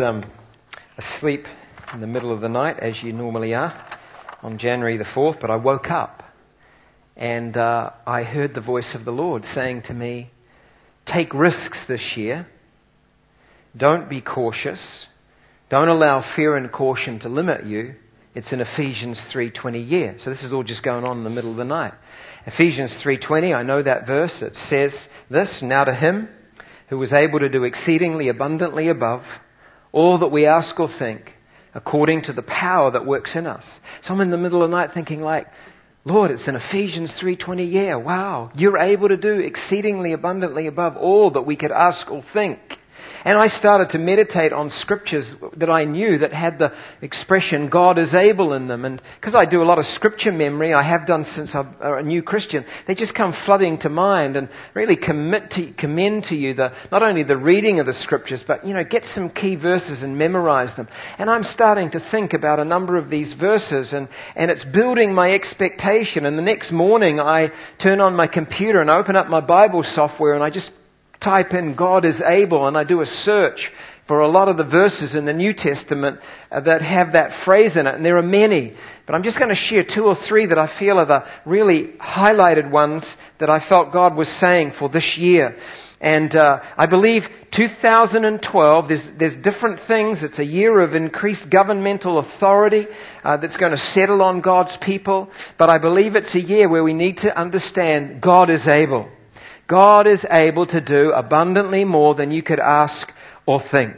um, asleep in the middle of the night, as you normally are, on January the 4th, but I woke up and uh, I heard the voice of the Lord saying to me, Take risks this year. Don't be cautious. Don't allow fear and caution to limit you. It's in Ephesians 3:20 year. So this is all just going on in the middle of the night. Ephesians 3:20, I know that verse. It says this, now to him who was able to do exceedingly abundantly above all that we ask or think, according to the power that works in us. So I'm in the middle of the night thinking like, Lord, it's an Ephesians 3:20 Yeah, Wow, you're able to do exceedingly abundantly above all that we could ask or think. And I started to meditate on scriptures that I knew that had the expression God is able in them. And because I do a lot of scripture memory, I have done since I'm a new Christian, they just come flooding to mind and really commit to, commend to you the, not only the reading of the scriptures, but, you know, get some key verses and memorize them. And I'm starting to think about a number of these verses and, and it's building my expectation. And the next morning I turn on my computer and open up my Bible software and I just type in God is able and I do a search for a lot of the verses in the New Testament uh, that have that phrase in it, and there are many. But I'm just going to share two or three that I feel are the really highlighted ones that I felt God was saying for this year. And uh, I believe 2012, there's, there's different things. It's a year of increased governmental authority uh, that's going to settle on God's people. But I believe it's a year where we need to understand God is able. God is able to do abundantly more than you could ask or think.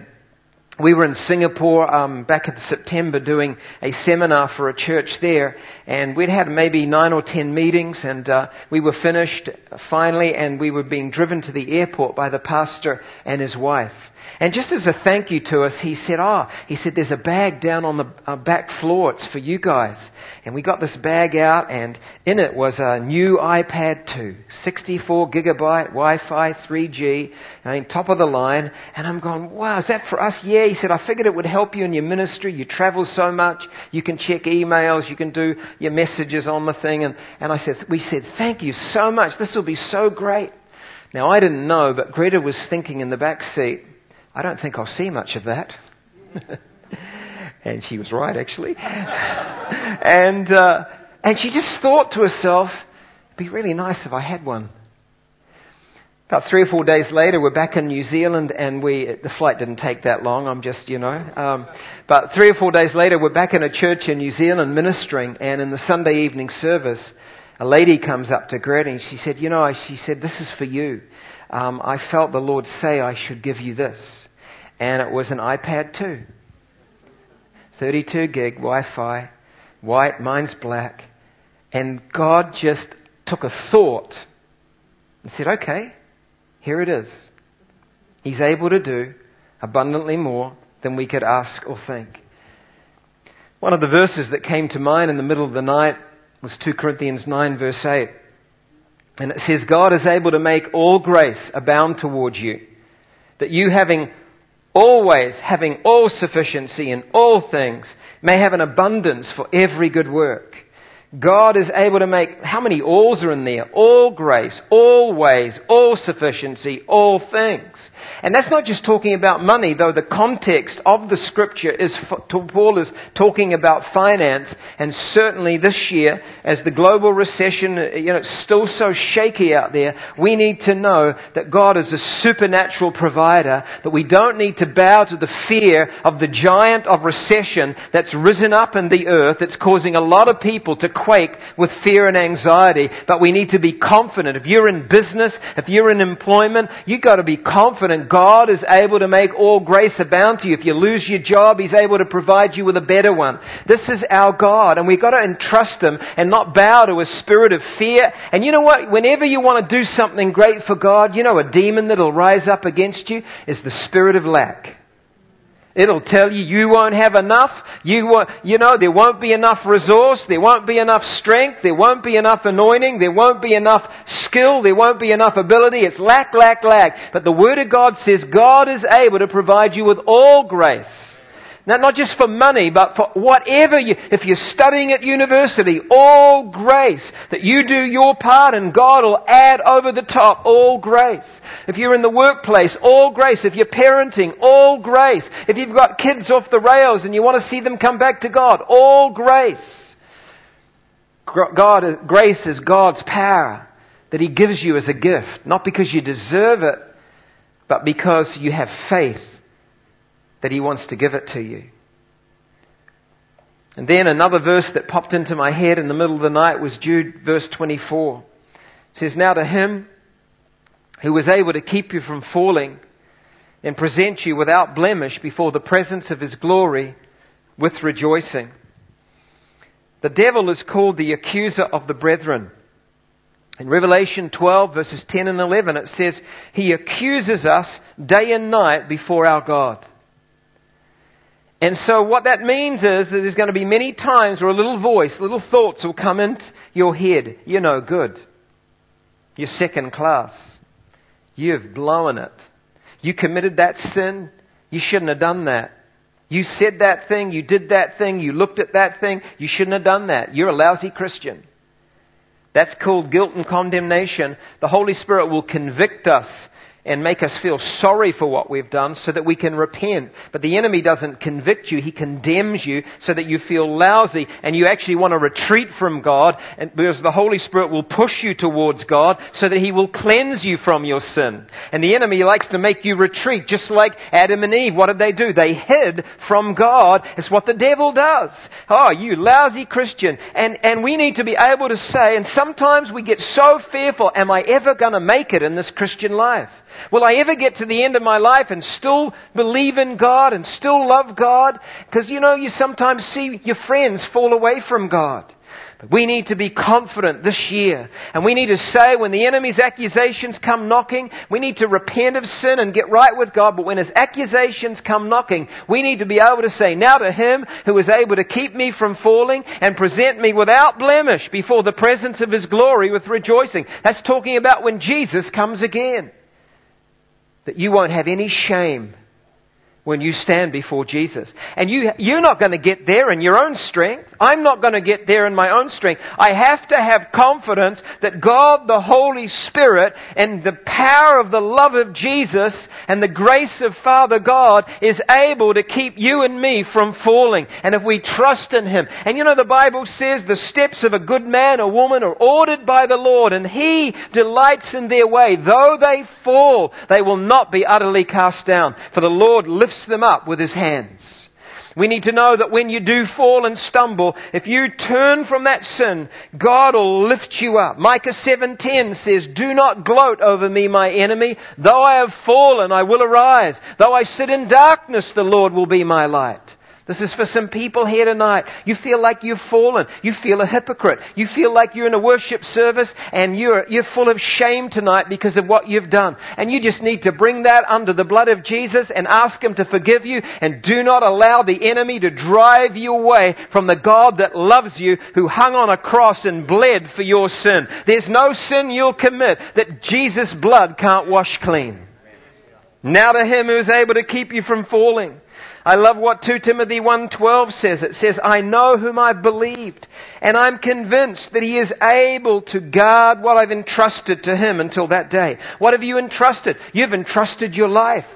We were in Singapore um, back in September doing a seminar for a church there, and we'd had maybe nine or ten meetings, and uh, we were finished finally, and we were being driven to the airport by the pastor and his wife. And just as a thank you to us, he said, Oh, he said, there's a bag down on the uh, back floor. It's for you guys. And we got this bag out, and in it was a new iPad 2, 64 gigabyte Wi Fi 3G, I mean, top of the line. And I'm going, Wow, is that for us? Yeah. He said, I figured it would help you in your ministry. You travel so much. You can check emails. You can do your messages on the thing. And, and I said, We said, Thank you so much. This will be so great. Now, I didn't know, but Greta was thinking in the back seat, I don't think I'll see much of that. and she was right, actually. and, uh, and she just thought to herself, it'd be really nice if I had one. About three or four days later, we're back in New Zealand, and we the flight didn't take that long. I'm just, you know. Um, but three or four days later, we're back in a church in New Zealand ministering, and in the Sunday evening service, a lady comes up to Greta and she said, "You know," she said, "This is for you. Um, I felt the Lord say I should give you this." And it was an iPad 2. 32 gig Wi Fi, white, mine's black. And God just took a thought and said, okay, here it is. He's able to do abundantly more than we could ask or think. One of the verses that came to mind in the middle of the night was 2 Corinthians 9, verse 8. And it says, God is able to make all grace abound towards you, that you having always having all sufficiency in all things, may have an abundance for every good work. God is able to make, how many alls are in there? All grace, all ways, all sufficiency, all things. And that's not just talking about money, though. The context of the scripture is, Paul is talking about finance, and certainly this year, as the global recession, uh, you know, it's still so shaky out there, we need to know that God is a supernatural provider, that we don't need to bow to the fear of the giant of recession that's risen up in the earth, that's causing a lot of people to quake with fear and anxiety, but we need to be confident. If you're in business, if you're in employment, you've got to be confident God is able to make all grace abound to you. If you lose your job, He's able to provide you with a better one. This is our God, and we've got to entrust Him and not bow to a spirit of fear. And you know what? Whenever you want to do something great for God, you know a demon that'll rise up against you is the spirit of lack. It'll tell you you won't have enough. You, won't, you know, there won't be enough resource. There won't be enough strength. There won't be enough anointing. There won't be enough skill. There won't be enough ability. It's lack, lack, lack. But the Word of God says God is able to provide you with all grace Now, not just for money, but for whatever you, if you're studying at university, all grace. That you do your part and God will add over the top, all grace. If you're in the workplace, all grace. If you're parenting, all grace. If you've got kids off the rails and you want to see them come back to God, all grace. God, grace is God's power that He gives you as a gift, not because you deserve it, but because you have faith that He wants to give it to you. And then another verse that popped into my head in the middle of the night was Jude verse 24. It says, Now to Him who was able to keep you from falling and present you without blemish before the presence of His glory with rejoicing. The devil is called the accuser of the brethren. In Revelation 12, verses 10 and 11, it says, He accuses us day and night before our God. And so what that means is that there's going to be many times where a little voice, little thoughts will come into your head. You're no good. You're second class. You've blown it. You committed that sin. You shouldn't have done that. You said that thing. You did that thing. You looked at that thing. You shouldn't have done that. You're a lousy Christian. That's called guilt and condemnation. The Holy Spirit will convict us and make us feel sorry for what we've done so that we can repent. But the enemy doesn't convict you, he condemns you so that you feel lousy and you actually want to retreat from God because the Holy Spirit will push you towards God so that he will cleanse you from your sin. And the enemy likes to make you retreat just like Adam and Eve. What did they do? They hid from God. It's what the devil does. Oh, you lousy Christian. And, and we need to be able to say, and sometimes we get so fearful, am I ever going to make it in this Christian life? Will I ever get to the end of my life and still believe in God and still love God? Because you know, you sometimes see your friends fall away from God. But we need to be confident this year. And we need to say when the enemy's accusations come knocking, we need to repent of sin and get right with God. But when his accusations come knocking, we need to be able to say, now to him who is able to keep me from falling and present me without blemish before the presence of his glory with rejoicing. That's talking about when Jesus comes again that you won't have any shame when you stand before Jesus. And you, you're not going to get there in your own strength. I'm not going to get there in my own strength. I have to have confidence that God, the Holy Spirit, and the power of the love of Jesus and the grace of Father God is able to keep you and me from falling. And if we trust in Him. And you know, the Bible says the steps of a good man or woman are ordered by the Lord, and He delights in their way. Though they fall, they will not be utterly cast down. For the Lord lifts lifts them up with his hands. We need to know that when you do fall and stumble, if you turn from that sin, God will lift you up. Micah 7:10 says, "Do not gloat over me, my enemy. Though I have fallen, I will arise. Though I sit in darkness, the Lord will be my light." This is for some people here tonight. You feel like you've fallen. You feel a hypocrite. You feel like you're in a worship service and you're, you're full of shame tonight because of what you've done. And you just need to bring that under the blood of Jesus and ask Him to forgive you and do not allow the enemy to drive you away from the God that loves you who hung on a cross and bled for your sin. There's no sin you'll commit that Jesus' blood can't wash clean. Now to Him who is able to keep you from falling I love what 2 Timothy 1:12 says. It says, "I know whom I've believed, and I'm convinced that he is able to guard what I've entrusted to him until that day." What have you entrusted? You've entrusted your life.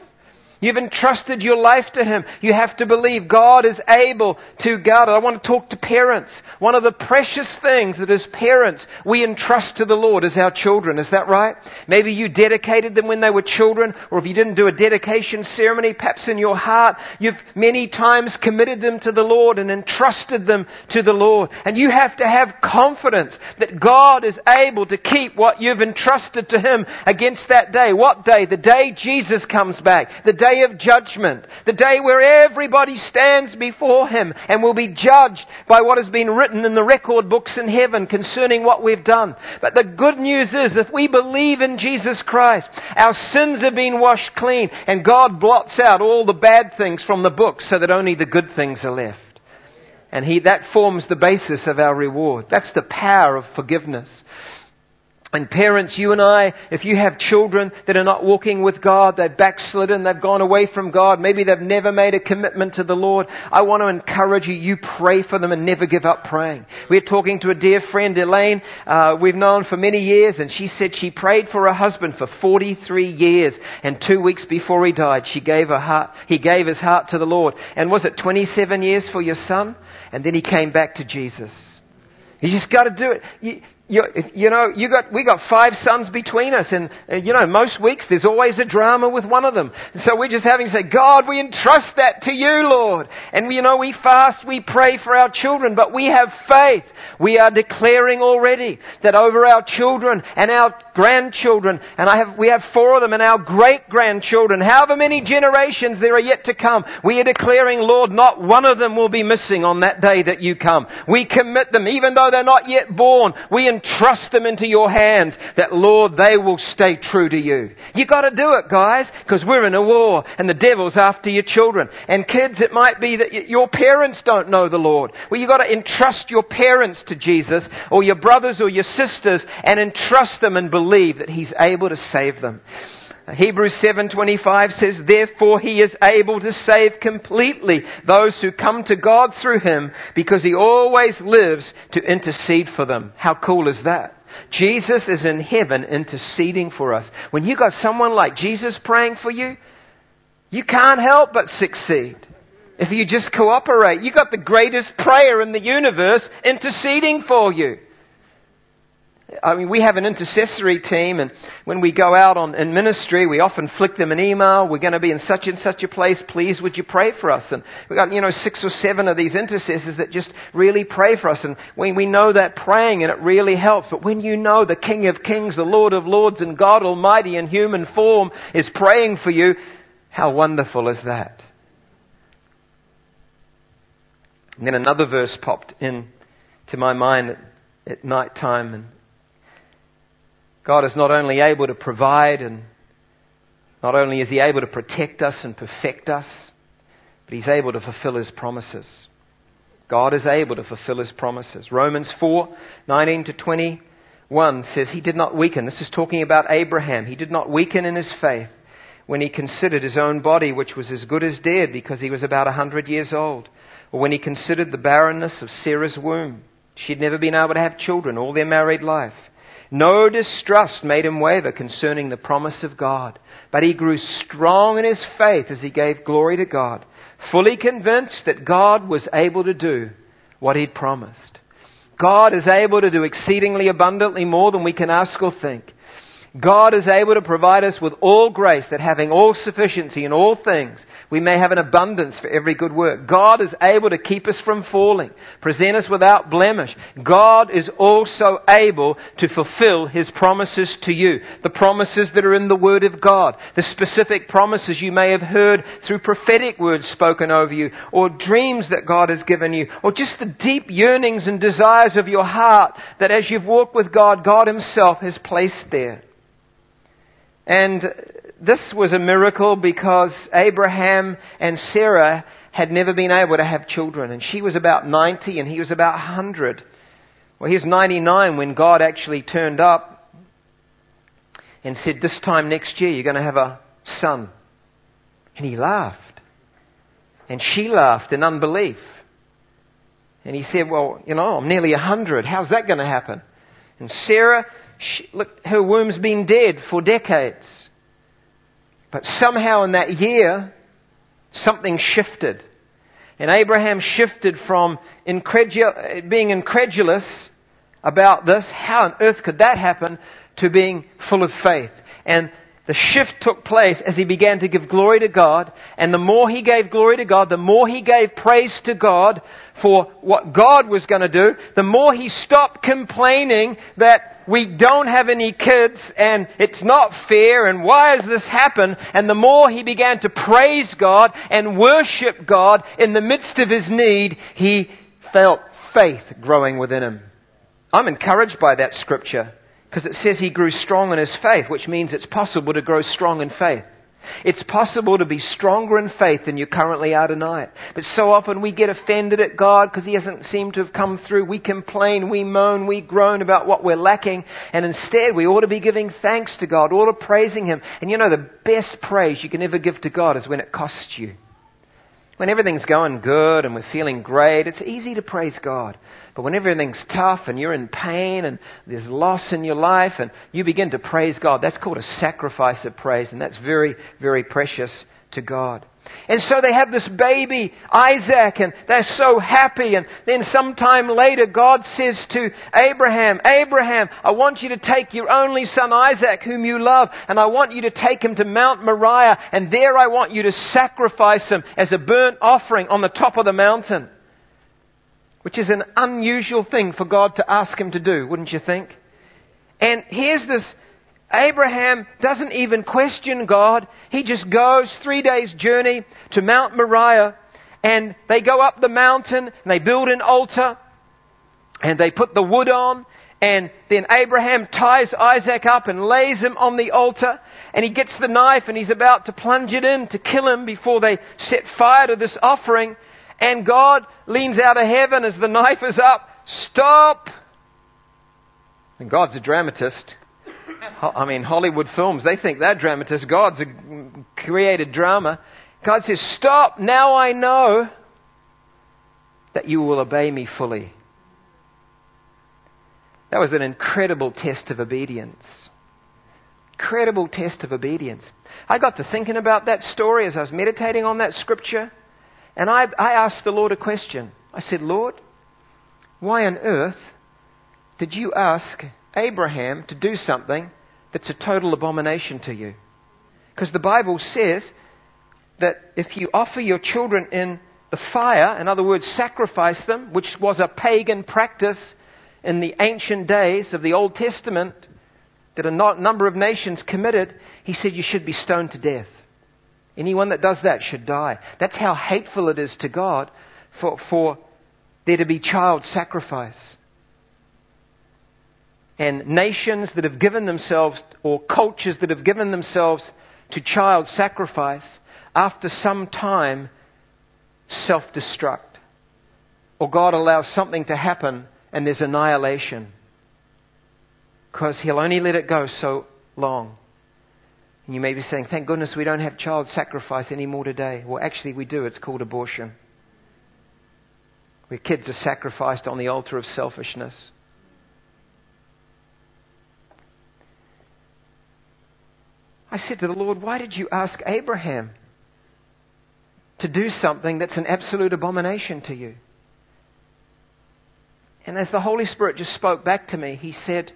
You've entrusted your life to Him. You have to believe God is able to guard it. I want to talk to parents. One of the precious things that as parents we entrust to the Lord is our children. Is that right? Maybe you dedicated them when they were children, or if you didn't do a dedication ceremony, perhaps in your heart, you've many times committed them to the Lord and entrusted them to the Lord. And you have to have confidence that God is able to keep what you've entrusted to Him against that day. What day? The day Jesus comes back. The day day of judgment, the day where everybody stands before Him and will be judged by what has been written in the record books in heaven concerning what we've done. But the good news is, if we believe in Jesus Christ, our sins have been washed clean and God blots out all the bad things from the book so that only the good things are left. And he, that forms the basis of our reward. That's the power of forgiveness. And parents, you and I, if you have children that are not walking with God, they've backslidden, they've gone away from God, maybe they've never made a commitment to the Lord, I want to encourage you, you pray for them and never give up praying. We're talking to a dear friend, Elaine, uh, we've known for many years, and she said she prayed for her husband for 43 years, and two weeks before he died, she gave her heart, he gave his heart to the Lord. And was it 27 years for your son? And then he came back to Jesus. You just got to do it. You, you, you know, you got, we got five sons between us, and, uh, you know, most weeks there's always a drama with one of them. And so we're just having to say, God, we entrust that to you, Lord. And, you know, we fast, we pray for our children, but we have faith. We are declaring already that over our children and our grandchildren, and I have, we have four of them, and our great grandchildren, however many generations there are yet to come, we are declaring, Lord, not one of them will be missing on that day that you come. We commit them, even though they're not yet born. We entrust them into your hands that, Lord, they will stay true to you. You gotta do it, guys, because we're in a war and the devil's after your children. And kids, it might be that your parents don't know the Lord. Well, you gotta entrust your parents to Jesus or your brothers or your sisters and entrust them and believe that He's able to save them. Hebrews 7:25 says therefore he is able to save completely those who come to God through him because he always lives to intercede for them. How cool is that? Jesus is in heaven interceding for us. When you got someone like Jesus praying for you, you can't help but succeed. If you just cooperate, you got the greatest prayer in the universe interceding for you. I mean, we have an intercessory team, and when we go out on, in ministry, we often flick them an email. We're going to be in such and such a place. Please, would you pray for us? And we've got, you know, six or seven of these intercessors that just really pray for us. And we, we know that praying, and it really helps. But when you know the King of Kings, the Lord of Lords, and God Almighty in human form is praying for you, how wonderful is that? And then another verse popped in to my mind at, at night time, and God is not only able to provide and not only is He able to protect us and perfect us, but He's able to fulfill His promises. God is able to fulfill His promises. Romans 4 19 to 21 says He did not weaken. This is talking about Abraham. He did not weaken in his faith when he considered his own body, which was as good as dead because he was about a hundred years old, or when he considered the barrenness of Sarah's womb. She had never been able to have children all their married life. No distrust made him waver concerning the promise of God, but he grew strong in his faith as he gave glory to God, fully convinced that God was able to do what he'd promised. God is able to do exceedingly abundantly more than we can ask or think. God is able to provide us with all grace, that having all sufficiency in all things, we may have an abundance for every good work. God is able to keep us from falling, present us without blemish. God is also able to fulfill His promises to you. The promises that are in the Word of God. The specific promises you may have heard through prophetic words spoken over you, or dreams that God has given you, or just the deep yearnings and desires of your heart that as you've walked with God, God Himself has placed there. And this was a miracle because Abraham and Sarah had never been able to have children. And she was about 90 and he was about 100. Well, he was 99 when God actually turned up and said, This time next year you're going to have a son. And he laughed. And she laughed in unbelief. And he said, Well, you know, I'm nearly 100. How's that going to happen? And Sarah she, look, her womb's been dead for decades. But somehow in that year, something shifted. And Abraham shifted from incredul- being incredulous about this, how on earth could that happen, to being full of faith. And the shift took place as he began to give glory to God. And the more he gave glory to God, the more he gave praise to God for what God was going to do, the more he stopped complaining that we don't have any kids and it's not fair and why has this happened? And the more he began to praise God and worship God in the midst of his need, he felt faith growing within him. I'm encouraged by that scripture because it says he grew strong in his faith, which means it's possible to grow strong in faith. It's possible to be stronger in faith than you currently are tonight. But so often we get offended at God because He hasn't seemed to have come through. We complain, we moan, we groan about what we're lacking. And instead, we ought to be giving thanks to God, ought to praising Him. And you know, the best praise you can ever give to God is when it costs you. When everything's going good and we're feeling great, it's easy to praise God. But when everything's tough and you're in pain and there's loss in your life and you begin to praise God, that's called a sacrifice of praise and that's very, very precious to God. And so they have this baby, Isaac, and they're so happy. And then sometime later, God says to Abraham, Abraham, I want you to take your only son Isaac, whom you love, and I want you to take him to Mount Moriah, and there I want you to sacrifice him as a burnt offering on the top of the mountain. Which is an unusual thing for God to ask him to do, wouldn't you think? And here's this Abraham doesn't even question God. He just goes three days' journey to Mount Moriah and they go up the mountain and they build an altar and they put the wood on and then Abraham ties Isaac up and lays him on the altar and he gets the knife and he's about to plunge it in to kill him before they set fire to this offering and God leans out of heaven as the knife is up. Stop! And God's a dramatist. I mean, Hollywood films, they think they're dramatists. God's created drama. God says, Stop, now I know that you will obey me fully. That was an incredible test of obedience. Incredible test of obedience. I got to thinking about that story as I was meditating on that scripture, and I, I asked the Lord a question. I said, Lord, why on earth did you ask Abraham to do something that's a total abomination to you. Because the Bible says that if you offer your children in the fire, in other words, sacrifice them, which was a pagan practice in the ancient days of the Old Testament that a number of nations committed, he said you should be stoned to death. Anyone that does that should die. That's how hateful it is to God for, for there to be child sacrifice and nations that have given themselves, or cultures that have given themselves to child sacrifice, after some time, self destruct. Or God allows something to happen and there's annihilation. Because He'll only let it go so long. And you may be saying, thank goodness we don't have child sacrifice anymore today. Well, actually, we do. It's called abortion. Where kids are sacrificed on the altar of selfishness. I said to the Lord, Why did you ask Abraham to do something that's an absolute abomination to you? And as the Holy Spirit just spoke back to me, He said,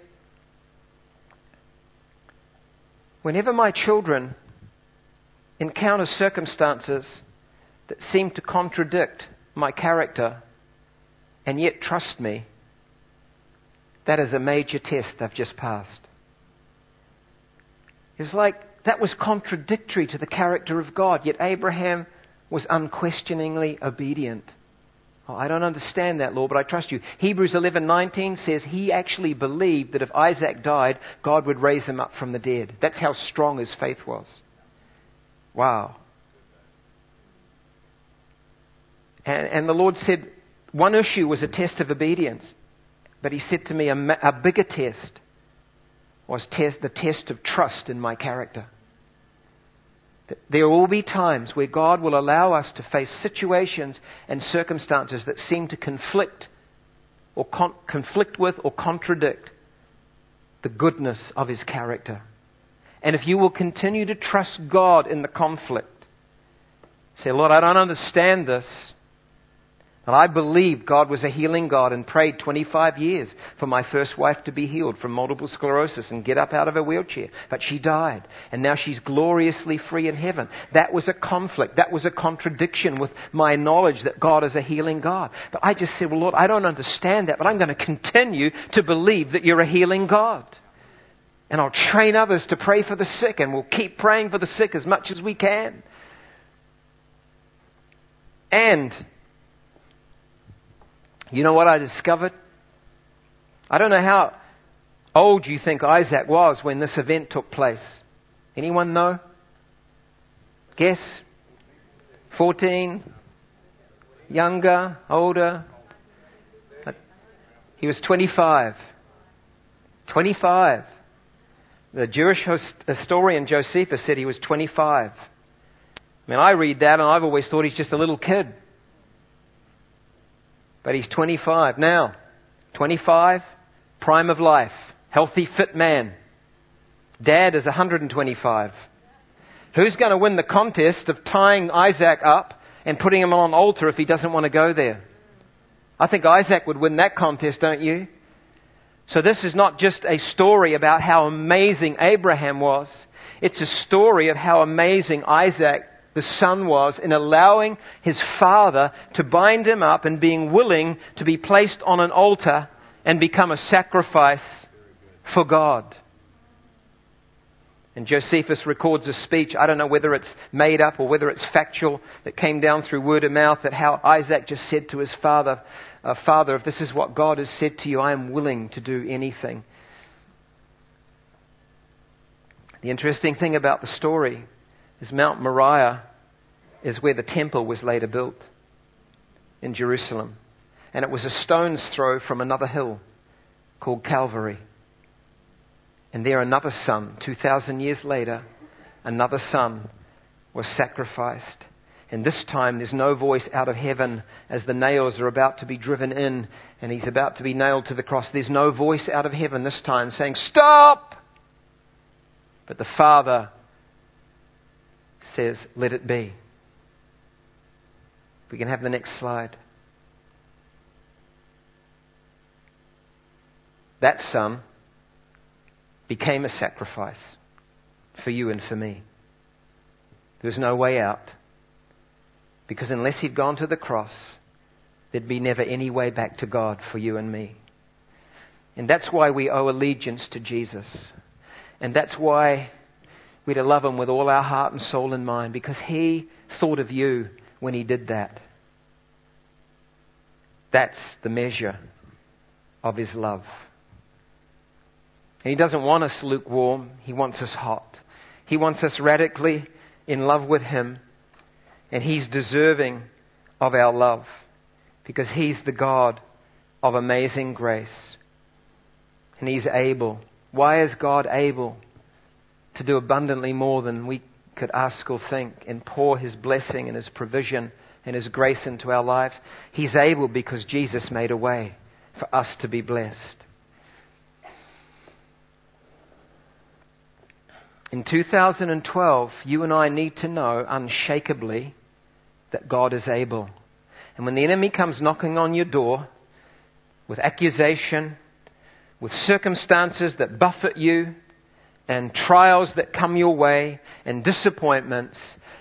Whenever my children encounter circumstances that seem to contradict my character and yet trust me, that is a major test they've just passed. It's like that was contradictory to the character of God, yet Abraham was unquestioningly obedient. Oh, I don't understand that, Lord, but I trust you. Hebrews 11:19 says he actually believed that if Isaac died, God would raise him up from the dead. That's how strong his faith was. Wow. And, and the Lord said one issue was a test of obedience, but He said to me a, a bigger test was test, the test of trust in my character. There will be times where God will allow us to face situations and circumstances that seem to conflict or con- conflict with or contradict the goodness of his character. And if you will continue to trust God in the conflict, say, Lord, I don't understand this, and I believed God was a healing God and prayed 25 years for my first wife to be healed from multiple sclerosis and get up out of her wheelchair. But she died. And now she's gloriously free in heaven. That was a conflict. That was a contradiction with my knowledge that God is a healing God. But I just said, well, Lord, I don't understand that, but I'm going to continue to believe that you're a healing God. And I'll train others to pray for the sick, and we'll keep praying for the sick as much as we can. And you know what I discovered? I don't know how old you think Isaac was when this event took place. Anyone know? Guess? 14? Younger? Older? He was 25. 25. The Jewish historian Josephus said he was 25. I mean, I read that and I've always thought he's just a little kid. But he's 25 now. 25, prime of life, healthy, fit man. Dad is 125. Who's going to win the contest of tying Isaac up and putting him on an altar if he doesn't want to go there? I think Isaac would win that contest, don't you? So this is not just a story about how amazing Abraham was. It's a story of how amazing Isaac, the son, was in allowing his father to bind him up and being willing to be placed on an altar and become a sacrifice for God. And Josephus records a speech, I don't know whether it's made up or whether it's factual, that came down through word of mouth that how Isaac just said to his father, uh, Father, if this is what God has said to you, I am willing to do anything. The interesting thing about the story is Mount Moriah is where the temple was later built in Jerusalem. And it was a stone's throw from another hill called Calvary. And there, another son, 2,000 years later, another son was sacrificed. And this time, there's no voice out of heaven as the nails are about to be driven in and he's about to be nailed to the cross. There's no voice out of heaven this time saying, Stop! But the Father says, Let it be. We can have the next slide. That son became a sacrifice for you and for me. There was no way out. Because unless he'd gone to the cross, there'd be never any way back to God for you and me. And that's why we owe allegiance to Jesus. And that's why we're to love him with all our heart and soul and mind, because he thought of you when he did that. That's the measure of his love. And He doesn't want us lukewarm, He wants us hot. He wants us radically in love with Him, and He's deserving of our love because He's the God of amazing grace. And He's able. Why is God able to do abundantly more than we could ask or think and pour His blessing and His provision and His grace into our lives? He's able because Jesus made a way for us to be blessed. In 2012, you and I need to know unshakably that God is able. And when the enemy comes knocking on your door with accusation, with circumstances that buffet you, and trials that come your way, and disappointments,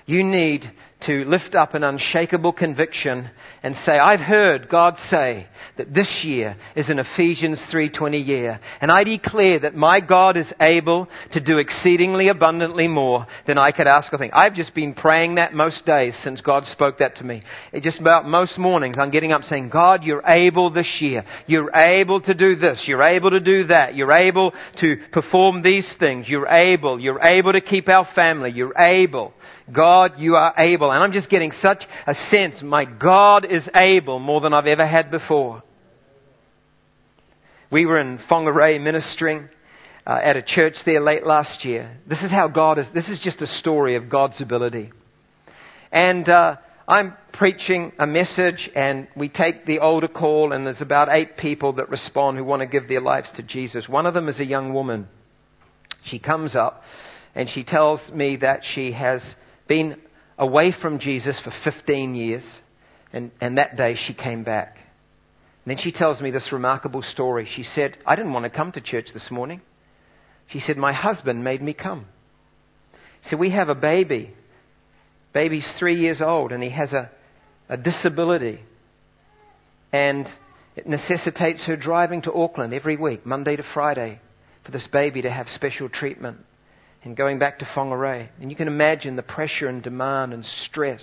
you need to lift up an unshakable conviction and say, I've heard God say that this year is an Ephesians 3:20 year, and I declare that my God is able to do exceedingly abundantly more than I could ask or think. I've just been praying that most days since God spoke that to me. It just about most mornings I'm getting up saying, God, you're able this year. You're able to do this. You're able to do that. You're able to perform these things. You're able. You're able to keep our family. You're able. God, you are able. And I'm just getting such a sense, my God is able more than I've ever had before. We were in Whangarei ministering uh, at a church there late last year. This is how God is, this is just a story of God's ability. And uh, I'm preaching a message, and we take the altar call, and there's about eight people that respond who want to give their lives to Jesus. One of them is a young woman. She comes up and she tells me that she has been away from Jesus for 15 years, and, and that day she came back. And then she tells me this remarkable story. She said, I didn't want to come to church this morning. She said, My husband made me come. So we have a baby. Baby's three years old, and he has a, a disability. And it necessitates her driving to Auckland every week, Monday to Friday, for this baby to have special treatment and going back to Whangarei. And you can imagine the pressure and demand and stress.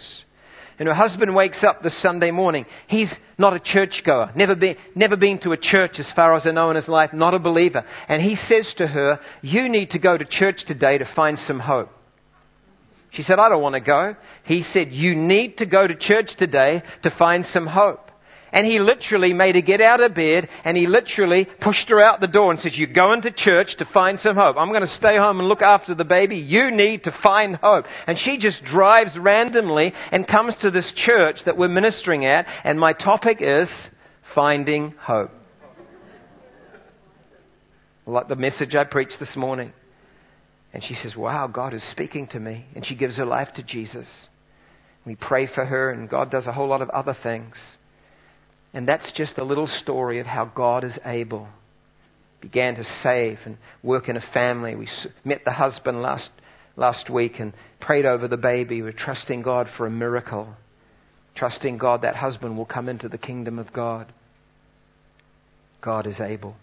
And her husband wakes up this Sunday morning. He's not a churchgoer, never been, never been to a church as far as I know in his life, not a believer. And he says to her, You need to go to church today to find some hope. She said, I don't want to go. He said, You need to go to church today to find some hope. And he literally made her get out of bed and he literally pushed her out the door and said, You're going to church to find some hope. I'm going to stay home and look after the baby. You need to find hope. And she just drives randomly and comes to this church that we're ministering at. And my topic is finding hope. Like the message I preached this morning. And she says, Wow, God is speaking to me. And she gives her life to Jesus. We pray for her, and God does a whole lot of other things. And that's just a little story of how God is able. Began to save and work in a family. We met the husband last, last week and prayed over the baby. We're trusting God for a miracle. Trusting God that husband will come into the kingdom of God. God is able.